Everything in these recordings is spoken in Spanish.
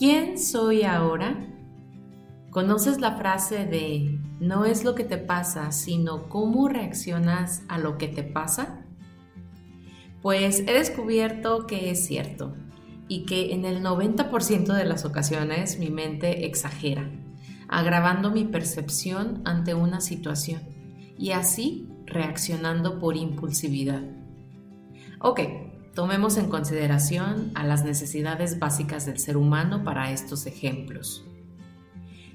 ¿Quién soy ahora? ¿Conoces la frase de no es lo que te pasa, sino cómo reaccionas a lo que te pasa? Pues he descubierto que es cierto y que en el 90% de las ocasiones mi mente exagera, agravando mi percepción ante una situación y así reaccionando por impulsividad. Ok, tomemos en consideración a las necesidades básicas del ser humano para estos ejemplos.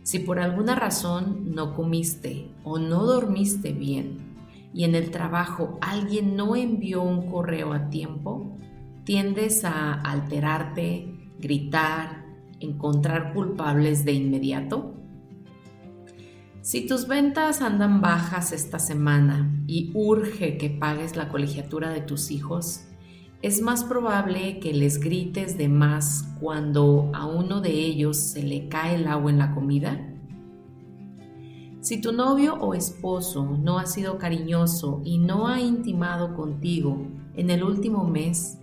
Si por alguna razón no comiste o no dormiste bien y en el trabajo alguien no envió un correo a tiempo, tiendes a alterarte, gritar, encontrar culpables de inmediato. Si tus ventas andan bajas esta semana y urge que pagues la colegiatura de tus hijos, es más probable que les grites de más cuando a uno de ellos se le cae el agua en la comida? Si tu novio o esposo no ha sido cariñoso y no ha intimado contigo en el último mes,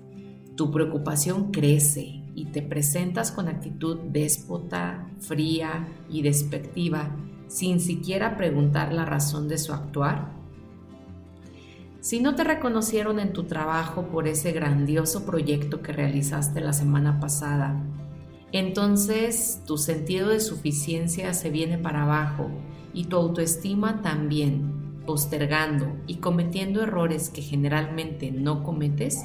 tu preocupación crece y te presentas con actitud déspota, fría y despectiva sin siquiera preguntar la razón de su actuar? Si no te reconocieron en tu trabajo por ese grandioso proyecto que realizaste la semana pasada, entonces tu sentido de suficiencia se viene para abajo y tu autoestima también, postergando y cometiendo errores que generalmente no cometes.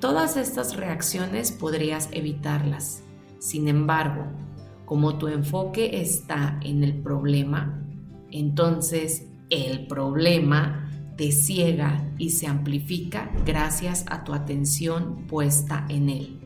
Todas estas reacciones podrías evitarlas. Sin embargo, como tu enfoque está en el problema, entonces el problema te ciega y se amplifica gracias a tu atención puesta en él.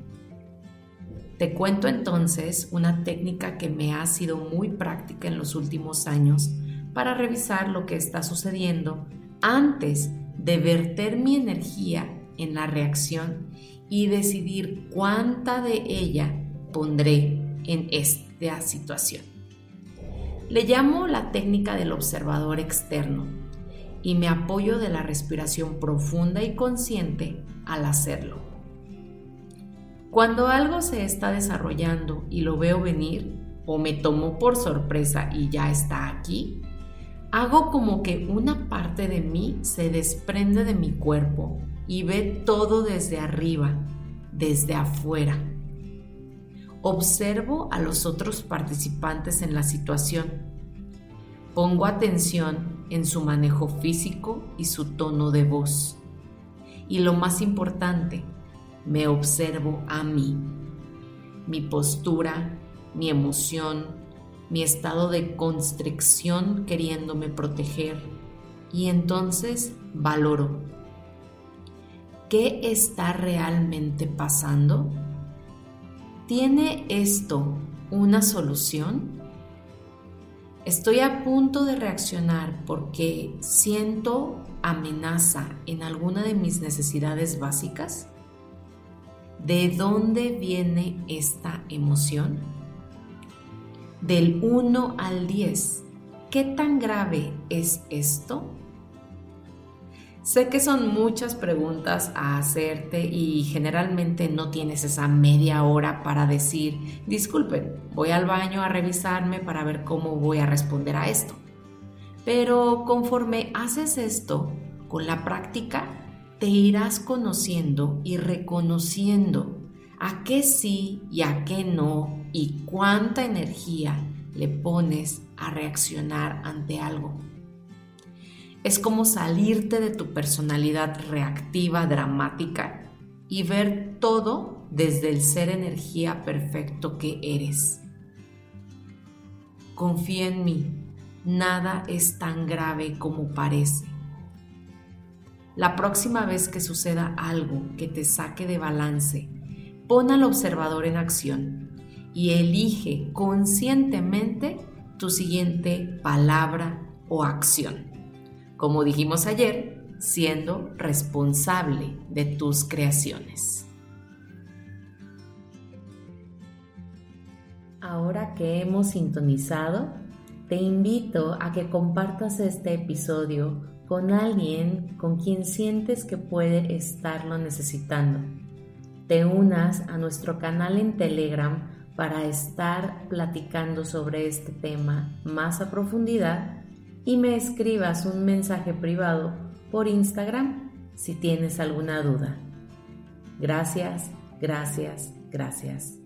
Te cuento entonces una técnica que me ha sido muy práctica en los últimos años para revisar lo que está sucediendo antes de verter mi energía en la reacción y decidir cuánta de ella pondré en esta situación. Le llamo la técnica del observador externo y me apoyo de la respiración profunda y consciente al hacerlo. Cuando algo se está desarrollando y lo veo venir o me tomo por sorpresa y ya está aquí, hago como que una parte de mí se desprende de mi cuerpo y ve todo desde arriba, desde afuera. Observo a los otros participantes en la situación. Pongo atención en su manejo físico y su tono de voz. Y lo más importante, me observo a mí, mi postura, mi emoción, mi estado de constricción queriéndome proteger y entonces valoro. ¿Qué está realmente pasando? ¿Tiene esto una solución? Estoy a punto de reaccionar porque siento amenaza en alguna de mis necesidades básicas. ¿De dónde viene esta emoción? Del 1 al 10, ¿qué tan grave es esto? Sé que son muchas preguntas a hacerte y generalmente no tienes esa media hora para decir, disculpen, voy al baño a revisarme para ver cómo voy a responder a esto. Pero conforme haces esto con la práctica, te irás conociendo y reconociendo a qué sí y a qué no y cuánta energía le pones a reaccionar ante algo. Es como salirte de tu personalidad reactiva, dramática y ver todo desde el ser energía perfecto que eres. Confía en mí, nada es tan grave como parece. La próxima vez que suceda algo que te saque de balance, pon al observador en acción y elige conscientemente tu siguiente palabra o acción como dijimos ayer, siendo responsable de tus creaciones. Ahora que hemos sintonizado, te invito a que compartas este episodio con alguien con quien sientes que puede estarlo necesitando. te unas a nuestro canal en Telegram para estar platicando sobre este tema más a profundidad y me escribas un mensaje privado por Instagram si tienes alguna duda. Gracias, gracias, gracias.